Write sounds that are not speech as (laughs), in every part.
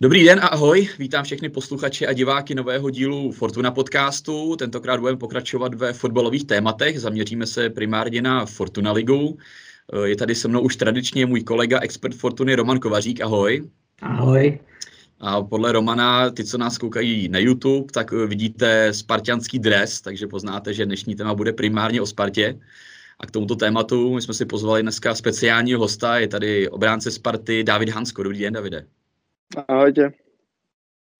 Dobrý den a ahoj, vítám všechny posluchače a diváky nového dílu Fortuna podcastu. Tentokrát budeme pokračovat ve fotbalových tématech, zaměříme se primárně na Fortuna ligu. Je tady se mnou už tradičně můj kolega, expert Fortuny Roman Kovařík, ahoj. Ahoj. A podle Romana, ty, co nás koukají na YouTube, tak vidíte spartianský dres, takže poznáte, že dnešní téma bude primárně o Spartě. A k tomuto tématu my jsme si pozvali dneska speciálního hosta, je tady obránce Sparty David Hansko. Dobrý den, Davide. Ahojte.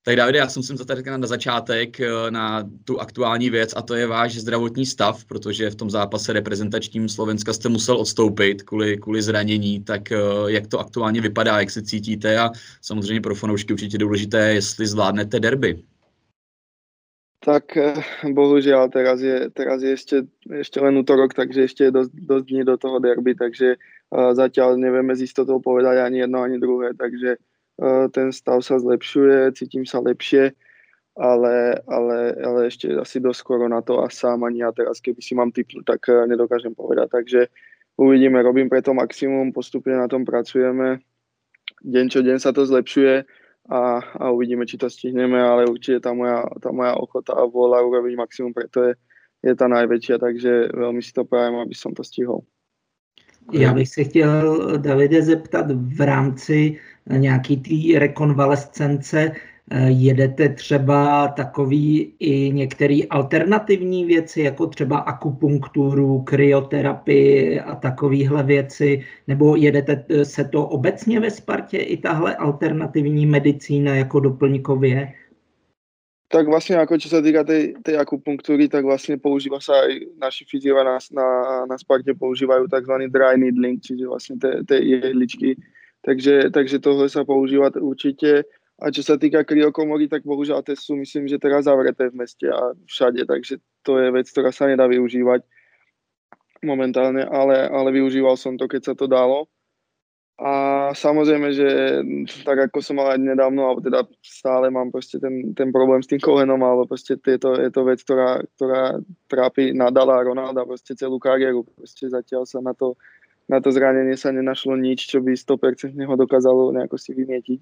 Tak Davide, já jsem se tady na začátek eh, na tu aktuální věc a to je váš zdravotní stav, protože v tom zápase reprezentačním Slovenska jste musel odstoupit kvůli, kvůli zranění, tak eh, jak to aktuálně vypadá, jak se cítíte a samozřejmě pro fanoušky určitě důležité, jestli zvládnete derby. Tak eh, bohužiaľ, teraz je, teraz je ešte, ešte len útorok, takže ešte je dosť, dosť dní do toho derby, takže uh, zatiaľ nevieme z istotou povedať ani jedno, ani druhé, takže ten stav sa zlepšuje, cítim sa lepšie, ale, ale, ale ešte asi dosť skoro na to a sám ani ja teraz, keby si mám typnúť, tak uh, nedokážem povedať, takže uvidíme, robím preto maximum, postupne na tom pracujeme, deň čo deň sa to zlepšuje, a, a uvidíme, či to stihneme, ale určite tá moja, tá moja ochota a vôľa urobiť maximum preto je, je ta najväčšia, takže veľmi si to prajem, aby som to stihol. Já bych se chtěl, Davide, zeptat v rámci nějaký té rekonvalescence, Eh, jedete třeba takový i některé alternativní věci, jako třeba akupunkturu, kryoterapii a takovéhle věci, nebo jedete eh, se to obecně ve Spartě i tahle alternativní medicína jako doplňkově? Tak vlastne ako čo sa týka tej, tej tak vlastne používa sa aj naši fyziova na, na, na Sparte používajú tzv. dry needling, čiže vlastne tie jehličky. Takže, takže tohle sa používa určite a čo sa týka kryokomory, tak bohužiaľ tie sú myslím, že teraz zavreté v meste a všade, takže to je vec, ktorá sa nedá využívať momentálne, ale, ale využíval som to, keď sa to dalo. A samozrejme, že tak ako som mal aj nedávno, alebo teda stále mám proste ten, ten problém s tým kolenom, alebo proste tieto, je to vec, ktorá, ktorá trápi Nadala a Ronalda proste celú kariéru. Proste zatiaľ sa na to, na to zranenie sa nenašlo nič, čo by 100% ho dokázalo nejako si vymietiť.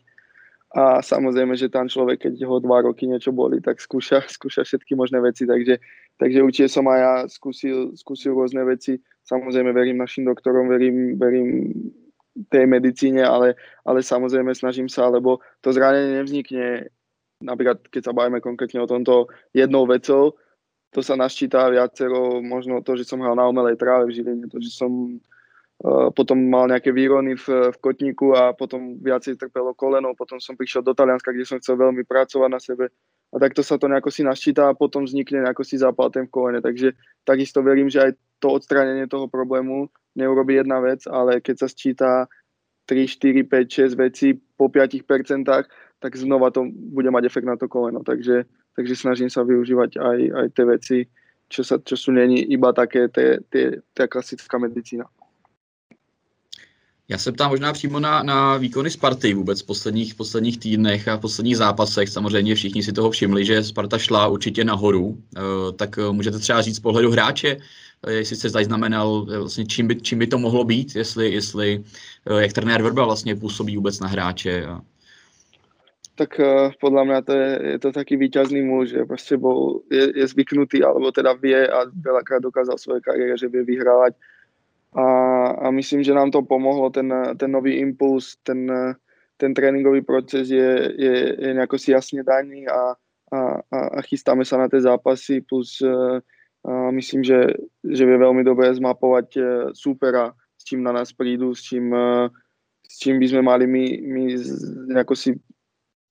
A samozrejme, že tam človek, keď ho dva roky niečo boli, tak skúša, (laughs) skúša všetky možné veci, takže, takže určite som aj ja skúsil, skúsil rôzne veci. Samozrejme verím našim doktorom, verím, verím tej medicíne, ale, ale samozrejme snažím sa, lebo to zranenie nevznikne, napríklad keď sa bavíme konkrétne o tomto jednou vecou, to sa naščíta viacero, možno to, že som hral na umelej tráve v Žiline, to, že som potom mal nejaké výrony v, v kotníku a potom viacej trpelo koleno, potom som prišiel do Talianska, kde som chcel veľmi pracovať na sebe. A takto sa to nejako si naščíta a potom vznikne nejako si zápal ten v kolene, takže takisto verím, že aj to odstránenie toho problému neurobi jedna vec, ale keď sa sčíta 3, 4, 5, 6 veci po 5%, tak znova to bude mať efekt na to koleno, takže, takže snažím sa využívať aj, aj tie veci, čo, sa, čo sú není iba také tie, tie, tá klasická medicína. Já se ptám možná přímo na, na výkony Sparty vůbec v posledních, posledních týdnech a v posledních zápasech. Samozřejmě všichni si toho všimli, že Sparta šla určitě nahoru. Uh, tak uh, můžete třeba říct z pohledu hráče, uh, jestli se zaznamenal, vlastně čím, by, čím by to mohlo být, jestli, jestli jak trenér Verba vlastně působí vůbec na hráče. A... Tak uh, podľa mňa to je, je to taký výťazný muž, že proste bol, je, je zvyknutý, alebo teda vie a veľakrát dokázal svoje kariére, že vie vyhrávať a, a myslím, že nám to pomohlo, ten, ten nový impuls, ten, ten tréningový proces je, je, je nejako si jasne daný a, a, a chystáme sa na tie zápasy, plus uh, myslím, že, že vie veľmi dobre zmapovať uh, súpera, s čím na nás prídu, s čím, uh, s čím by sme mali my, my nejako si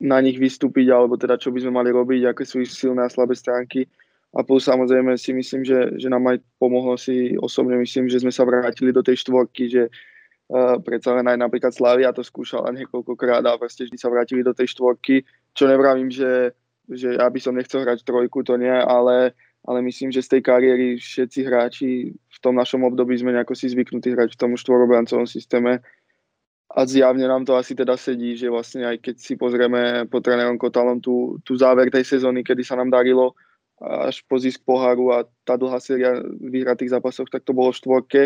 na nich vystúpiť, alebo teda čo by sme mali robiť, aké sú ich silné a slabé stránky a plus samozrejme si myslím, že, že nám aj pomohlo si osobne. Myslím, že sme sa vrátili do tej štvorky, že uh, predsa len aj napríklad Slavia to skúšala niekoľkokrát a proste vždy sa vrátili do tej štvorky, čo nevravím, že, že ja by som nechcel hrať trojku, to nie, ale, ale myslím, že z tej kariéry všetci hráči v tom našom období sme nejako si zvyknutí hrať v tom štvorobrancovom systéme. A zjavne nám to asi teda sedí, že vlastne aj keď si pozrieme po trénerom Kotalom tú, tú záver tej sezóny, kedy sa nám darilo až po zisk poháru a tá dlhá séria vyhratých zápasov, tak to bolo v štvorke.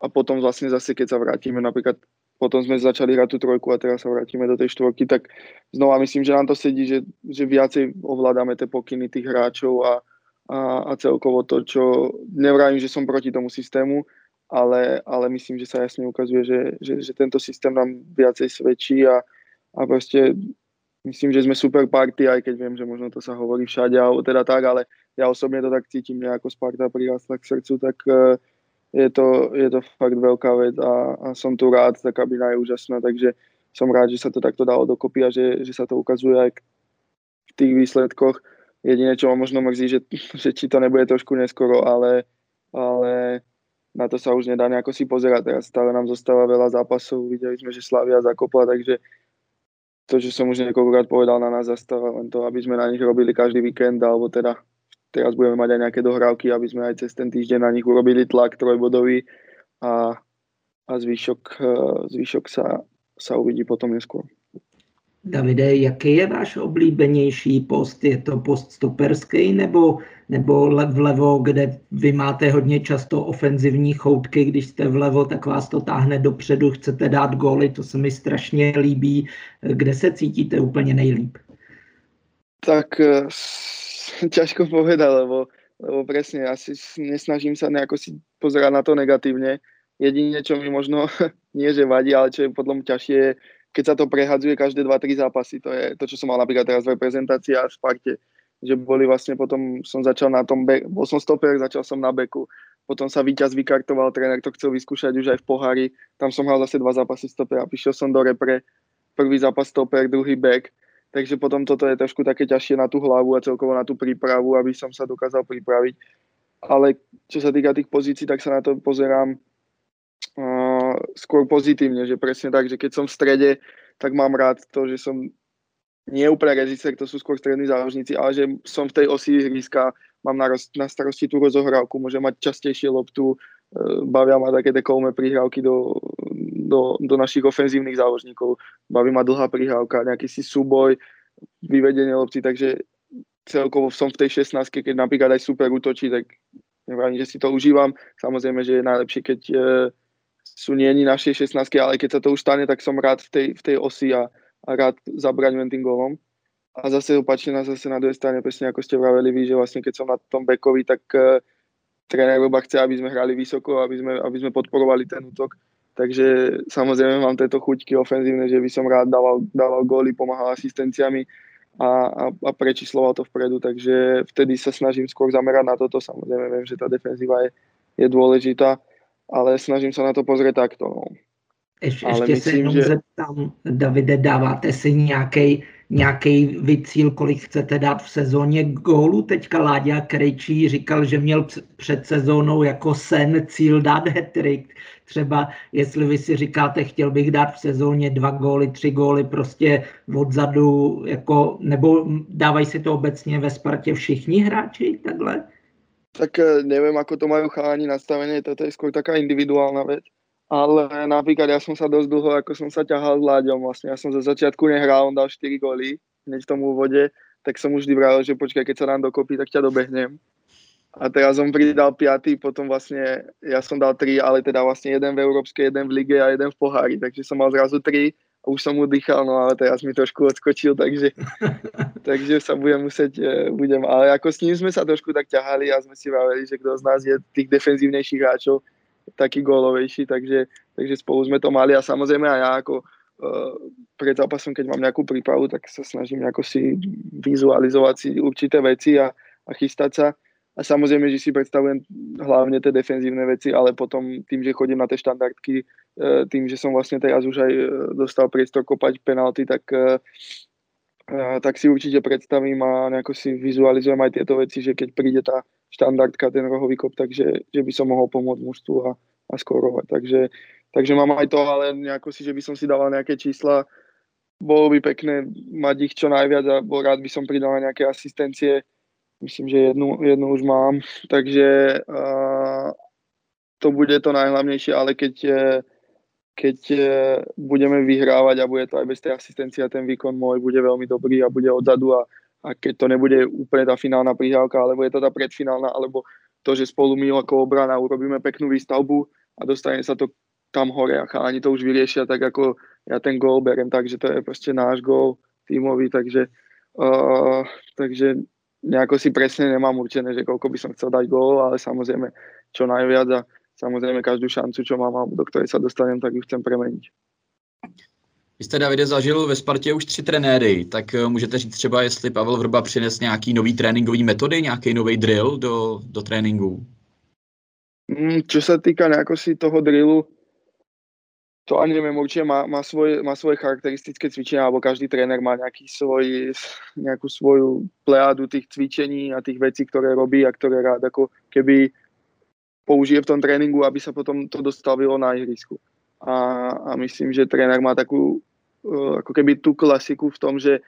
A potom vlastne zase, keď sa vrátime napríklad potom sme začali hrať tú trojku a teraz sa vrátime do tej štvorky, tak znova myslím, že nám to sedí, že, že viacej ovládame tie pokyny tých hráčov a, a, a celkovo to, čo nevrajím, že som proti tomu systému, ale, ale myslím, že sa jasne ukazuje, že, že, že tento systém nám viacej svedčí a, a proste myslím, že sme super party, aj keď viem, že možno to sa hovorí všade, alebo teda tak, ale ja osobne to tak cítim, nejako Sparta prirastla k srdcu, tak uh, je, to, je to fakt veľká vec a, a som tu rád, tá kabina je úžasná, takže som rád, že sa to takto dalo dokopy a že, že sa to ukazuje aj v tých výsledkoch. Jedine, čo ma možno mrzí, že, (laughs) že či to nebude trošku neskoro, ale, ale na to sa už nedá nejako si pozerať. Teraz stále nám zostáva veľa zápasov, videli sme, že Slavia zakopla, takže to, čo som už niekoľkokrát povedal, na nás zastáva len to, aby sme na nich robili každý víkend, alebo teda teraz budeme mať aj nejaké dohrávky, aby sme aj cez ten týždeň na nich urobili tlak trojbodový a, a zvyšok, zvyšok sa, sa uvidí potom neskôr. Davide, jaký je váš oblíbenější post? Je to post stoperský nebo, nebo vlevo, kde vy máte hodně často ofenzivní choutky, když jste vlevo, tak vás to táhne dopředu, chcete dát góly, to se mi strašně líbí. Kde se cítíte úplně nejlíp? Tak eh, (laughs) ťažko povedať, lebo, lebo presne, ja si nesnažím sa nejako si pozerať na to negatívne. Jedine, čo mi možno (laughs) nie, že vadí, ale čo je podľa mňa ťažšie, keď sa to prehadzuje každé 2-3 zápasy. To je to, čo som mal napríklad teraz v reprezentácii a v Sparte. Že boli vlastne potom, som začal na tom, be- bol som stoper, začal som na beku, potom sa víťaz vykartoval, tréner to chcel vyskúšať už aj v pohári, tam som hral zase dva zápasy stoper a prišiel som do repre, prvý zápas stoper, druhý back, takže potom toto je trošku také ťažšie na tú hlavu a celkovo na tú prípravu, aby som sa dokázal pripraviť. Ale čo sa týka tých pozícií, tak sa na to pozerám uh, skôr pozitívne, že presne tak, že keď som v strede, tak mám rád to, že som nie úplne rezister, to sú skôr strední záložníci, ale že som v tej osi ihriska, mám na, roz, na starosti tú rozohrávku, môžem mať častejšie loptu, uh, bavia ma také dekolme prihrávky do, do, do našich ofenzívnych záložníkov, baví ma dlhá prihrávka, nejaký si súboj, vyvedenie lopty, takže celkovo som v tej 16 keď napríklad aj super útočí, tak nevrátim, že si to užívam. Samozrejme, že je najlepšie, keď e, sú nieni našej 16 ale keď sa to už stane, tak som rád v tej, v tej osi a, a rád zabraňujem tým golom. A zase opačne na zase na druhej strane, presne ako ste vraveli vy, že vlastne keď som na tom bekovi, tak e, tréner Roba chce, aby sme hrali vysoko, aby sme, aby sme podporovali ten útok. Takže samozrejme mám tieto chuťky ofenzívne, že by som rád dával, dával góly, pomáhal asistenciami a, a, a prečísloval to vpredu, takže vtedy sa snažím skôr zamerať na toto. Samozrejme viem, že tá defenzíva je, je dôležitá, ale snažím sa na to pozrieť takto. No. Ještě, ale ještě myslím, se jenom že... zeptám, Davide, dáváte si nějaký nějaký vycíl, kolik chcete dát v sezóně gólu. Teďka Láďa Krejčí říkal, že měl před sezónou jako sen cíl dát hetrik. Třeba jestli vy si říkáte, chtěl bych dát v sezóně dva góly, tři góly prostě odzadu, jako, nebo dávají si to obecně ve Spartě všichni hráči takhle? Tak eh, neviem, ako to majú chalani nastavené, toto je skôr taká individuálna vec ale napríklad ja som sa dosť dlho, ako som sa ťahal s Láďom, vlastne ja som za začiatku nehral, on dal 4 góly hneď v tom úvode, tak som už vravil, že počkaj, keď sa dám dokopy, tak ťa dobehnem. A teraz on pridal 5, potom vlastne ja som dal 3, ale teda vlastne jeden v Európskej, jeden v lige a jeden v pohári, takže som mal zrazu 3 a už som mu dýchal, no ale teraz mi trošku odskočil, takže, (laughs) takže sa budem musieť, e, budem, ale ako s ním sme sa trošku tak ťahali a sme si vraveli, že kto z nás je tých defenzívnejších hráčov, taký gólovejší, takže, takže spolu sme to mali a samozrejme aj ja ako uh, pred zápasom, keď mám nejakú prípravu, tak sa snažím nejako si vizualizovať si určité veci a, a chystať sa. A samozrejme, že si predstavujem hlavne tie defenzívne veci, ale potom tým, že chodím na tie štandardky, tým, že som vlastne teraz už aj dostal priestor kopať penalty, tak uh, tak si určite predstavím a nejako si vizualizujem aj tieto veci, že keď príde tá štandardka, ten rohový kop, takže že by som mohol pomôcť mužstvu a, a skorovať. Takže, takže mám aj to, ale nejako si, že by som si dával nejaké čísla, bolo by pekné mať ich čo najviac a bol rád by som pridal nejaké asistencie. Myslím, že jednu, jednu už mám, takže uh, to bude to najhlavnejšie, ale keď, keď uh, budeme vyhrávať a bude to aj bez tej asistencie, ten výkon môj bude veľmi dobrý a bude odzadu a a keď to nebude úplne tá finálna prihrávka, alebo je to tá predfinálna, alebo to, že spolu my ako obrana urobíme peknú výstavbu a dostane sa to tam hore a chalani to už vyriešia tak ako ja ten gól berem tak, že to je proste náš gól tímový, takže, uh, takže nejako si presne nemám určené, že koľko by som chcel dať gól, ale samozrejme čo najviac a samozrejme každú šancu, čo mám do ktorej sa dostanem, tak ju chcem premeniť. Vy jste, Davide, zažil ve Spartě už tři trenéry, tak eh, můžete říct třeba, jestli Pavel Vrba přines nějaký nový tréninkový metody, nějaký nový drill do, do tréninku? Mm, čo sa týka si toho drillu, to ani neviem, určite má, má, svoje, má svoje charakteristické cvičenia, alebo každý tréner má nejaký svoj, nejakú svoju plejádu tých cvičení a tých vecí, ktoré robí a ktoré rád ako keby použije v tom tréninku, aby sa potom to dostavilo na ihrisku. A, a myslím, že tréner má takú e, ako keby tú klasiku v tom, že,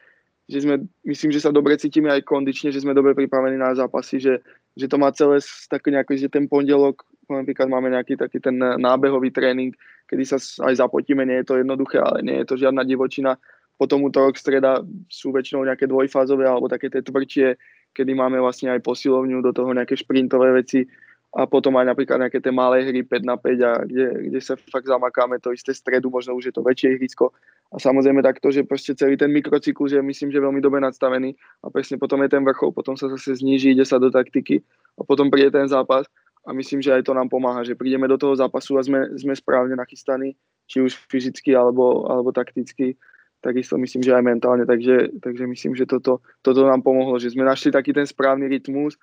že sme, myslím, že sa dobre cítime aj kondične, že sme dobre pripravení na zápasy, že, že to má celé tak nejako, že ten pondelok napríklad máme nejaký taký ten nábehový tréning, kedy sa aj zapotíme, nie je to jednoduché, ale nie je to žiadna divočina. Potom útorok, streda sú väčšinou nejaké dvojfázové alebo také tie tvrdšie, kedy máme vlastne aj posilovňu, do toho nejaké šprintové veci a potom aj napríklad nejaké tie malé hry 5 na 5 a kde, kde sa fakt zamakáme to isté stredu, možno už je to väčšie ihrisko. A samozrejme takto, že proste celý ten mikrocyklus je myslím, že veľmi dobre nadstavený. A presne potom je ten vrchol, potom sa zase zníži, ide sa do taktiky a potom príde ten zápas. A myslím, že aj to nám pomáha, že prídeme do toho zápasu a sme, sme správne nachystaní, či už fyzicky alebo, alebo takticky, takisto myslím, že aj mentálne, takže, takže myslím, že toto, toto nám pomohlo, že sme našli taký ten správny rytmus,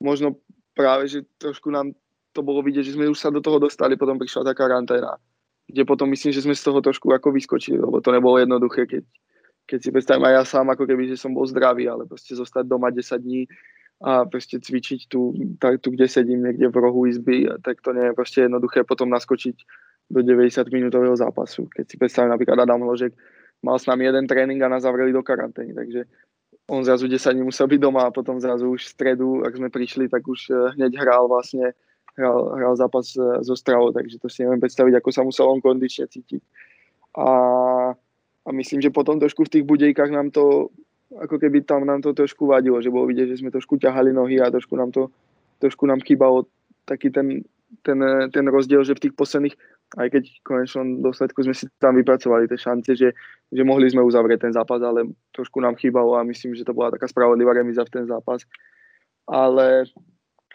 možno práve, že trošku nám to bolo vidieť, že sme už sa do toho dostali, potom prišla tá karanténa, kde potom myslím, že sme z toho trošku ako vyskočili, lebo to nebolo jednoduché, keď, keď si predstavím aj ja sám, ako keby, že som bol zdravý, ale proste zostať doma 10 dní, a proste cvičiť tu, tak, tu, kde sedím niekde v rohu izby, tak to nie je proste jednoduché potom naskočiť do 90 minútového zápasu. Keď si predstavím napríklad Adam Hložek, mal s nami jeden tréning a nás zavreli do karantény, takže on zrazu 10 dní musel byť doma a potom zrazu už v stredu, ak sme prišli, tak už eh, hneď hral vlastne hral, hral zápas eh, so Stravou, takže to si neviem predstaviť, ako sa musel on kondične cítiť. A, a myslím, že potom trošku v tých budejkách nám to ako keby tam nám to trošku vadilo, že bolo vidieť, že sme trošku ťahali nohy a trošku nám to trošku nám chýbalo taký ten, ten, ten rozdiel, že v tých posledných, aj keď v konečnom dôsledku sme si tam vypracovali tie šance, že, že mohli sme uzavrieť ten zápas, ale trošku nám chýbalo a myslím, že to bola taká spravodlivá remiza v ten zápas. Ale,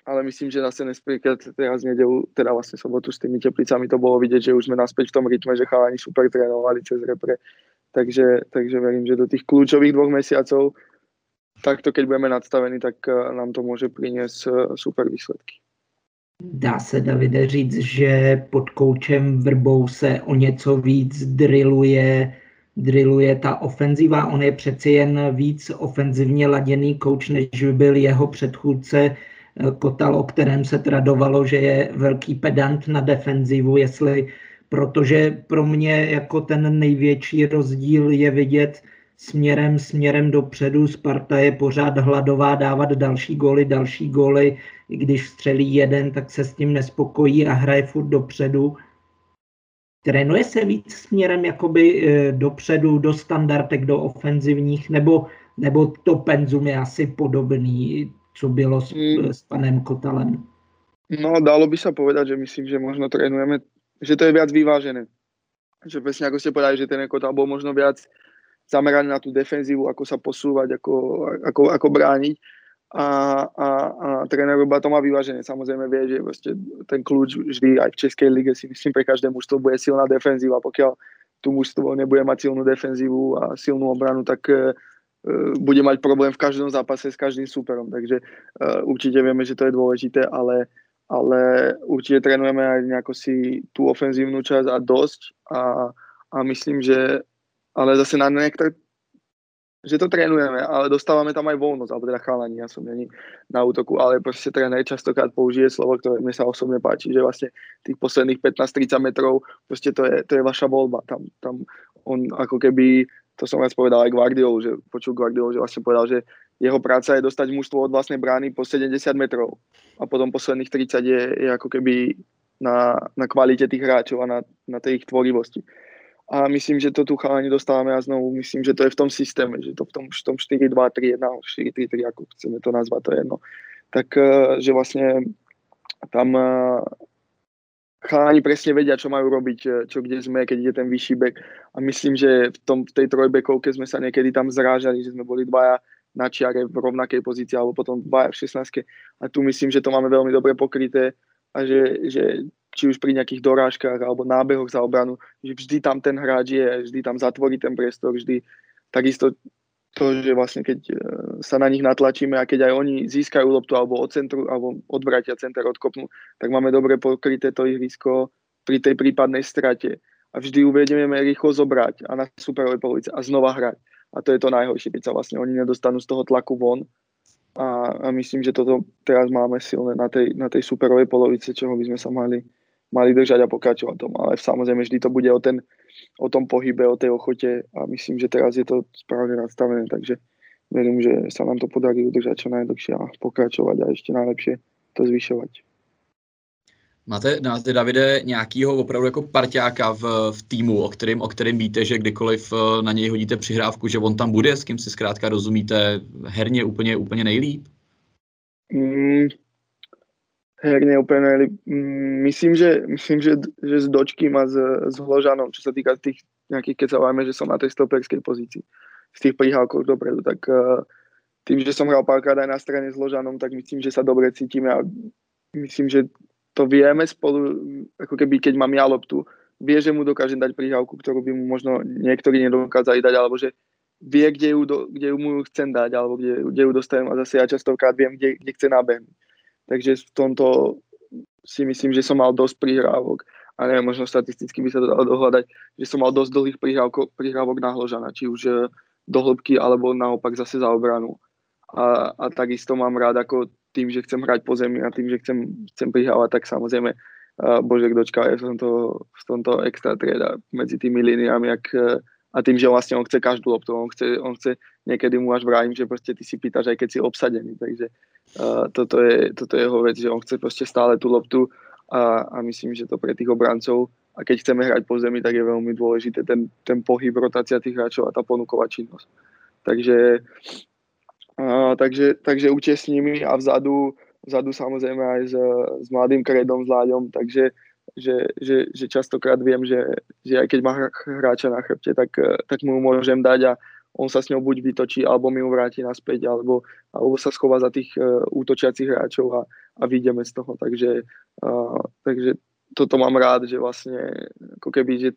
ale myslím, že zase napríklad teraz nedelu, teda vlastne sobotu s tými teplicami to bolo vidieť, že už sme naspäť v tom rytme, že chalani super trénovali cez repre Takže, takže verím, že do tých kľúčových dvoch mesiacov takto, keď budeme nadstavení, tak eh, nám to môže priniesť eh, super výsledky. Dá se, Davide, říct, že pod koučem Vrbou se o něco víc drilluje, drilluje ta ofenziva. On je přeci jen víc ofenzivně laděný kouč, než byl jeho předchůdce eh, Kotal, o kterém se tradovalo, že je velký pedant na defenzivu, jestli protože pro mě jako ten největší rozdíl je vidět směrem, směrem dopředu. Sparta je pořád hladová dávat další góly, další góly. I když střelí jeden, tak se s tím nespokojí a hraje furt dopředu. Trénuje se víc směrem jakoby e, dopředu, do standardek, do ofenzivních, nebo, nebo to penzum je asi podobný, co bylo s, mm. s panem Kotalem? No, dalo by sa povedať, že myslím, že možno trénujeme že to je viac vyvážené. Že presne ako ste povedali, že ten Ekota bol možno viac zameraný na tú defenzívu, ako sa posúvať, ako, ako, ako brániť. A, a, a tréner Ruba to má vyvážené. Samozrejme vie, že vlastne ten kľúč vždy aj v Českej lige si myslím pre každé mužstvo bude silná defenzíva. Pokiaľ tu mužstvo nebude mať silnú defenzívu a silnú obranu, tak uh, bude mať problém v každom zápase s každým súperom. Takže uh, určite vieme, že to je dôležité, ale ale určite trénujeme aj nejako si tú ofenzívnu časť a dosť a, a myslím, že ale zase na niektoré že to trénujeme, ale dostávame tam aj voľnosť, alebo teda chalani, ja som není na útoku, ale proste tréner častokrát použije slovo, ktoré mne sa osobne páči, že vlastne tých posledných 15-30 metrov, proste to je, to je vaša voľba. Tam, tam on ako keby, to som raz povedal aj Guardiolu, že počul Guardiolu, že vlastne povedal, že jeho práca je dostať mužstvo od vlastnej brány po 70 metrov a potom posledných 30 je, je ako keby na, na kvalite tých hráčov a na, na tej ich tvorivosti. A myslím, že to tu chalani dostávame a znovu myslím, že to je v tom systéme, že to v tom, v tom 4-2-3-1, 4-3-3, ako chceme to nazvať, to je jedno. Tak, eh, že vlastne tam eh, chalani presne vedia, čo majú robiť, e, čo kde sme, keď ide ten vyšší bek. A myslím, že v, tom, v tej trojbekovke sme sa niekedy tam zrážali, že sme boli dvaja na čiare v rovnakej pozícii, alebo potom dvaja v 16. A tu myslím, že to máme veľmi dobre pokryté a že, že či už pri nejakých dorážkach alebo nábehoch za obranu, že vždy tam ten hráč je, vždy tam zatvorí ten priestor, vždy takisto to, že vlastne keď e, sa na nich natlačíme a keď aj oni získajú loptu alebo od centru, alebo odvratia center, odkopnú, tak máme dobre pokryté to ihrisko pri tej prípadnej strate. A vždy uvedieme rýchlo zobrať a na superovej polovice a znova hrať. A to je to najhoršie, keď sa vlastne oni nedostanú z toho tlaku von. A, a myslím, že toto teraz máme silné na tej, na tej superovej polovice, čoho by sme sa mali, mali držať a pokračovať tom. Ale samozrejme vždy to bude o ten, o tom pohybe, o tej ochote a myslím, že teraz je to správne nastavené, takže verím, že sa nám to podarí udržať čo najdlhšie a pokračovať a ešte najlepšie to zvyšovať. Máte, máte Davide, nějakýho opravdu jako parťáka v, v týmu, o kterém, o kterém víte, že kdykoliv eh, na něj hodíte přihrávku, že on tam bude, s kým si zkrátka rozumíte herně úplně, úplně nejlíp? Mm, herne úplne, mm, myslím, že, myslím, že, že s Dočkým a s, s Hložanom, čo sa týka tých nejakých, keď sa vajme, že som na tej stoperskej pozícii, z tých prihávkov dopredu, tak uh, tým, že som hral párkrát aj na strane s Ložanom, tak myslím, že sa dobre cítime a myslím, že to vieme spolu, ako keby keď mám ja loptu, vie, že mu dokážem dať prihávku, ktorú by mu možno niektorí nedokázali dať, alebo že vie, kde ju, do, kde ju mu chcem dať, alebo kde, kde ju dostanem a zase ja častokrát viem, kde, kde chce nabehnúť. Takže v tomto si myslím, že som mal dosť prihrávok a neviem, možno statisticky by sa to dalo dohľadať, že som mal dosť dlhých prihrávok, prihrávok na Hložana, či už eh, do hĺbky, alebo naopak zase za obranu. A, a takisto mám rád ako tým, že chcem hrať po zemi a tým, že chcem, chcem prihrávať, tak samozrejme uh, Božek Dočka je v tomto, v tomto extra trieda medzi tými líniami, ak, uh, a tým, že vlastne on chce každú loptu, on chce, on chce niekedy mu až vrátim, že proste ty si pýtaš aj keď si obsadený, takže uh, toto, je, toto je jeho vec, že on chce proste stále tú loptu a, a myslím, že to pre tých obrancov a keď chceme hrať po zemi, tak je veľmi dôležité ten, ten pohyb, rotácia tých hráčov a tá ponuková činnosť. Takže, uh, takže, takže účet s nimi a vzadu, vzadu samozrejme aj s, s mladým kredom, s Láďom, takže že, že, že častokrát viem, že, že aj keď má hráča na chrbte, tak, eh, tak mu môžem dať a on sa s ňou buď vytočí, alebo mi ju vráti naspäť, alebo, alebo sa schová za tých uh, útočiacich hráčov a, a vyjdeme z toho. Takže, uh, takže toto mám rád, že vlastne ako keby, že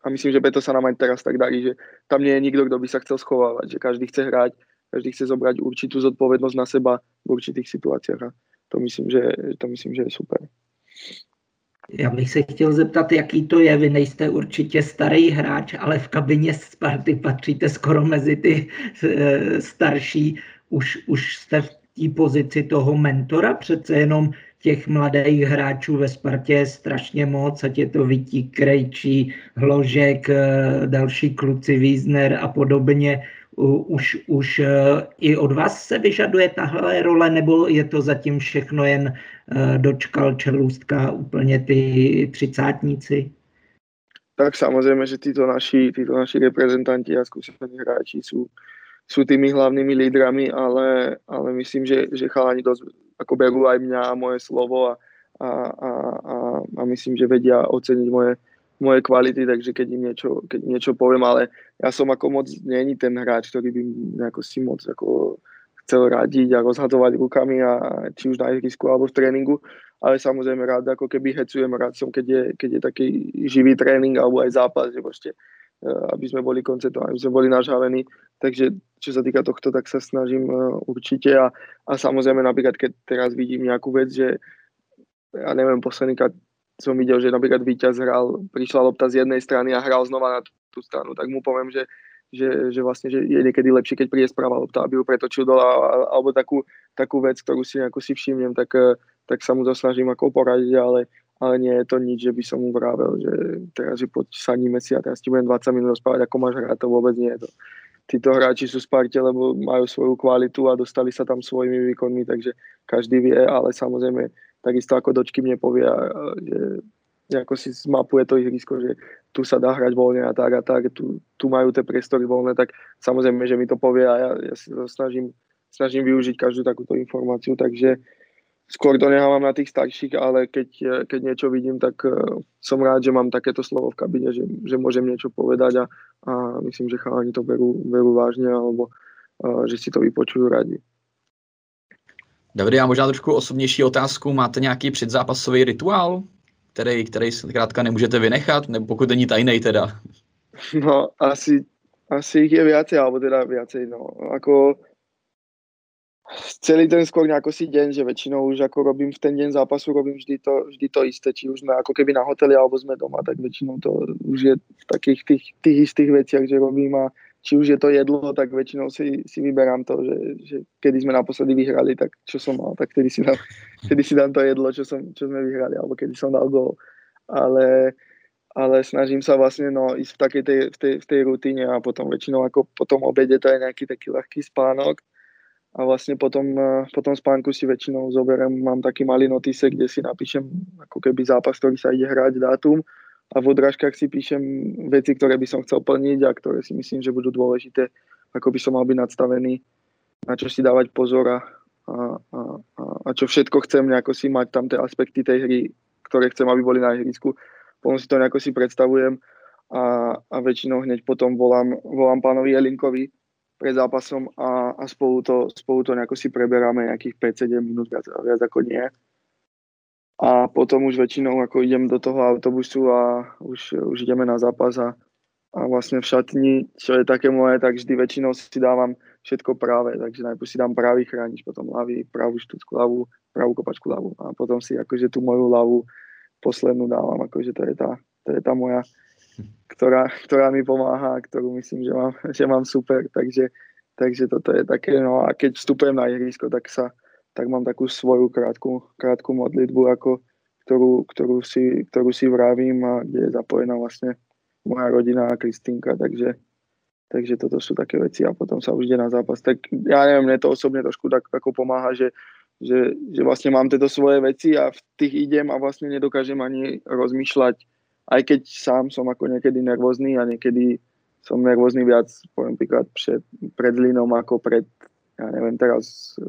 a myslím, že preto sa nám aj teraz tak darí, že tam nie je nikto, kto by sa chcel schovávať, že každý chce hrať, každý chce zobrať určitú zodpovednosť na seba v určitých situáciách a to myslím, že, to myslím, že je super. Já bych se chtěl zeptat, jaký to je. Vy nejste určitě starý hráč, ale v kabině Sparty patříte skoro mezi ty eh, starší. Už, už jste v té pozici toho mentora, přece jenom těch mladých hráčů ve Spartě je strašně moc, ať je to Vítík, Krejčí, Hložek, eh, další kluci, Wiesner a podobně už, už e, i od vás se vyžaduje tahle role, nebo je to zatím všechno jen e, dočkal čelůstka úplně ty třicátníci? Tak samozrejme, že títo naši, títo naši reprezentanti a skúsení hráči sú, sú tými hlavnými lídrami, ale, ale myslím, že, že chalani dosť ako berú aj mňa a moje slovo a, a, a, a, a myslím, že vedia oceniť moje, moje kvality, takže keď im niečo, keď niečo poviem, ale ja som ako moc není ten hráč, ktorý by si moc ako chcel radiť a rozhadzovať rukami a či už na ihrisku alebo v tréningu, ale samozrejme rád ako keby hecujem, rád som, keď je, keď je taký živý tréning alebo aj zápas, že proste e, aby sme boli koncentrovaní, aby sme boli nažavení. Takže čo sa týka tohto, tak sa snažím e, určite a, a samozrejme napríklad, keď teraz vidím nejakú vec, že ja neviem, posledný som videl, že napríklad víťaz hral, prišla lopta z jednej strany a hral znova na tú stranu, tak mu poviem, že, že, že vlastne že je niekedy lepšie, keď príde správa lopta, aby ju pretočil dole, alebo takú, takú vec, ktorú si nejako si všimnem, tak, eh, tak sa mu to snažím ako poradiť, ale, ale nie je to nič, že by som mu vravel, že teraz, že poď si a teraz ti budem 20 minút rozprávať, ako máš hrať, to vôbec nie je to. Títo hráči sú sparte, lebo majú svoju kvalitu a dostali sa tam svojimi výkonmi, takže každý vie, ale samozrejme takisto ako dočky mne povia, že ako si zmapuje to ihrisko, že tu sa dá hrať voľne a tak a tak, tu, tu majú tie priestory voľné, tak samozrejme, že mi to povie a ja, ja si to snažím, snažím využiť každú takúto informáciu, takže skôr to nechávam na tých starších, ale keď, keď niečo vidím, tak som rád, že mám takéto slovo v kabine, že, že môžem niečo povedať a, a myslím, že chalani to berú, berú vážne alebo že si to vypočujú radi. Davide, já možná trošku osobnější otázku. Máte nějaký předzápasový rituál, který, který zkrátka nemůžete vynechat, nebo pokud není tajný teda? No, asi, asi ich je viacej, alebo teda viacej, no. Ako celý ten skôr nejako si deň, že väčšinou už ako robím v ten deň zápasu, robím vždy to, vždy to isté, či už sme ako keby na hoteli, alebo sme doma, tak väčšinou to už je v takých tých, tých istých veciach, že robím a či už je to jedlo, tak väčšinou si, si vyberám to, že, že kedy sme naposledy vyhrali, tak čo som mal, tak vtedy si dám, (laughs) vtedy si dám to jedlo, čo, som, čo sme vyhrali, alebo kedy som dal gol. Ale, ale snažím sa vlastne no, ísť v takej tej, v tej, v tej rutine a potom väčšinou ako po tom obede to je nejaký taký ľahký spánok a vlastne potom, potom spánku si väčšinou zoberiem, mám taký malý notise, kde si napíšem ako keby zápas, ktorý sa ide hrať, dátum a v odrážkach si píšem veci, ktoré by som chcel plniť a ktoré si myslím, že budú dôležité, ako by som mal byť nadstavený, na čo si dávať pozor a, a, a, a čo všetko chcem nejako si mať tam tie aspekty tej hry, ktoré chcem, aby boli na ihrisku. Potom si to nejako si predstavujem a, a väčšinou hneď potom volám, volám pánovi Jelinkovi pred zápasom a, a spolu, to, spolu to nejako si preberáme nejakých 5-7 minút viac, viac ako nie a potom už väčšinou ako idem do toho autobusu a už, už ideme na zápas a, a vlastne v šatni, čo je také moje, tak vždy väčšinou si dávam všetko práve, takže najprv si dám pravý chránič, potom ľavý, pravú štúcku ľavú, pravú kopačku ľavú. A potom si akože tú moju ľavú poslednú dávam, akože to je tá, to je tá moja, ktorá, ktorá mi pomáha, ktorú myslím, že mám, (laughs) že mám super, takže, takže toto je také, no a keď vstupujem na ihrisko, tak sa, tak mám takú svoju krátku, krátku modlitbu, ako, ktorú, ktorú, si, ktorú si vravím a kde je zapojená vlastne moja rodina a Kristýnka, takže, takže toto sú také veci a potom sa už ide na zápas. Tak ja neviem, mne to osobne trošku tak ako pomáha, že, že, že vlastne mám tieto svoje veci a v tých idem a vlastne nedokážem ani rozmýšľať, aj keď sám som ako niekedy nervózny a niekedy som nervózny viac, poviem príklad, pred, pred Zlinom ako pred ja neviem teraz e,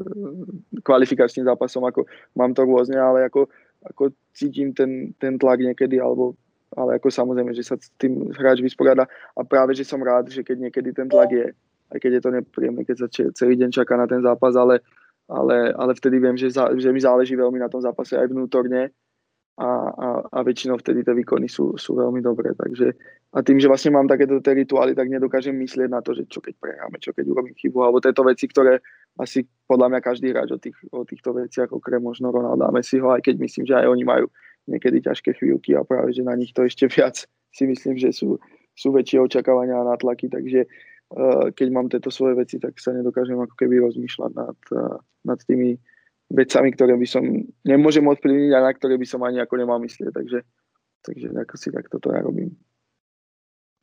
kvalifikačným zápasom, ako mám to rôzne, ale ako, ako cítim ten, ten tlak niekedy, alebo ale ako samozrejme, že sa s tým hráč vysporiada. A práve, že som rád, že keď niekedy ten tlak je, aj keď je to nepríjemné, keď sa celý deň čaká na ten zápas, ale, ale, ale vtedy viem, že, za, že mi záleží veľmi na tom zápase aj vnútorne a, a, a väčšinou vtedy tie výkony sú, sú veľmi dobré. Takže, a tým, že vlastne mám takéto tie rituály, tak nedokážem myslieť na to, že čo keď prehráme, čo keď urobím chybu, alebo tieto veci, ktoré asi podľa mňa každý hráč o, tých, o týchto veciach, okrem možno Ronalda Messiho, aj keď myslím, že aj oni majú niekedy ťažké chvíľky a práve, že na nich to ešte (laughs) viac si myslím, že sú, sú väčšie očakávania a nátlaky, takže uh, keď mám tieto svoje veci, tak sa nedokážem ako keby rozmýšľať nad, uh, nad tými vecami, ktoré by som nemôžem ovplyvniť a na ktoré by som ani ako nemal myslieť, takže, takže ako si takto to ja robím.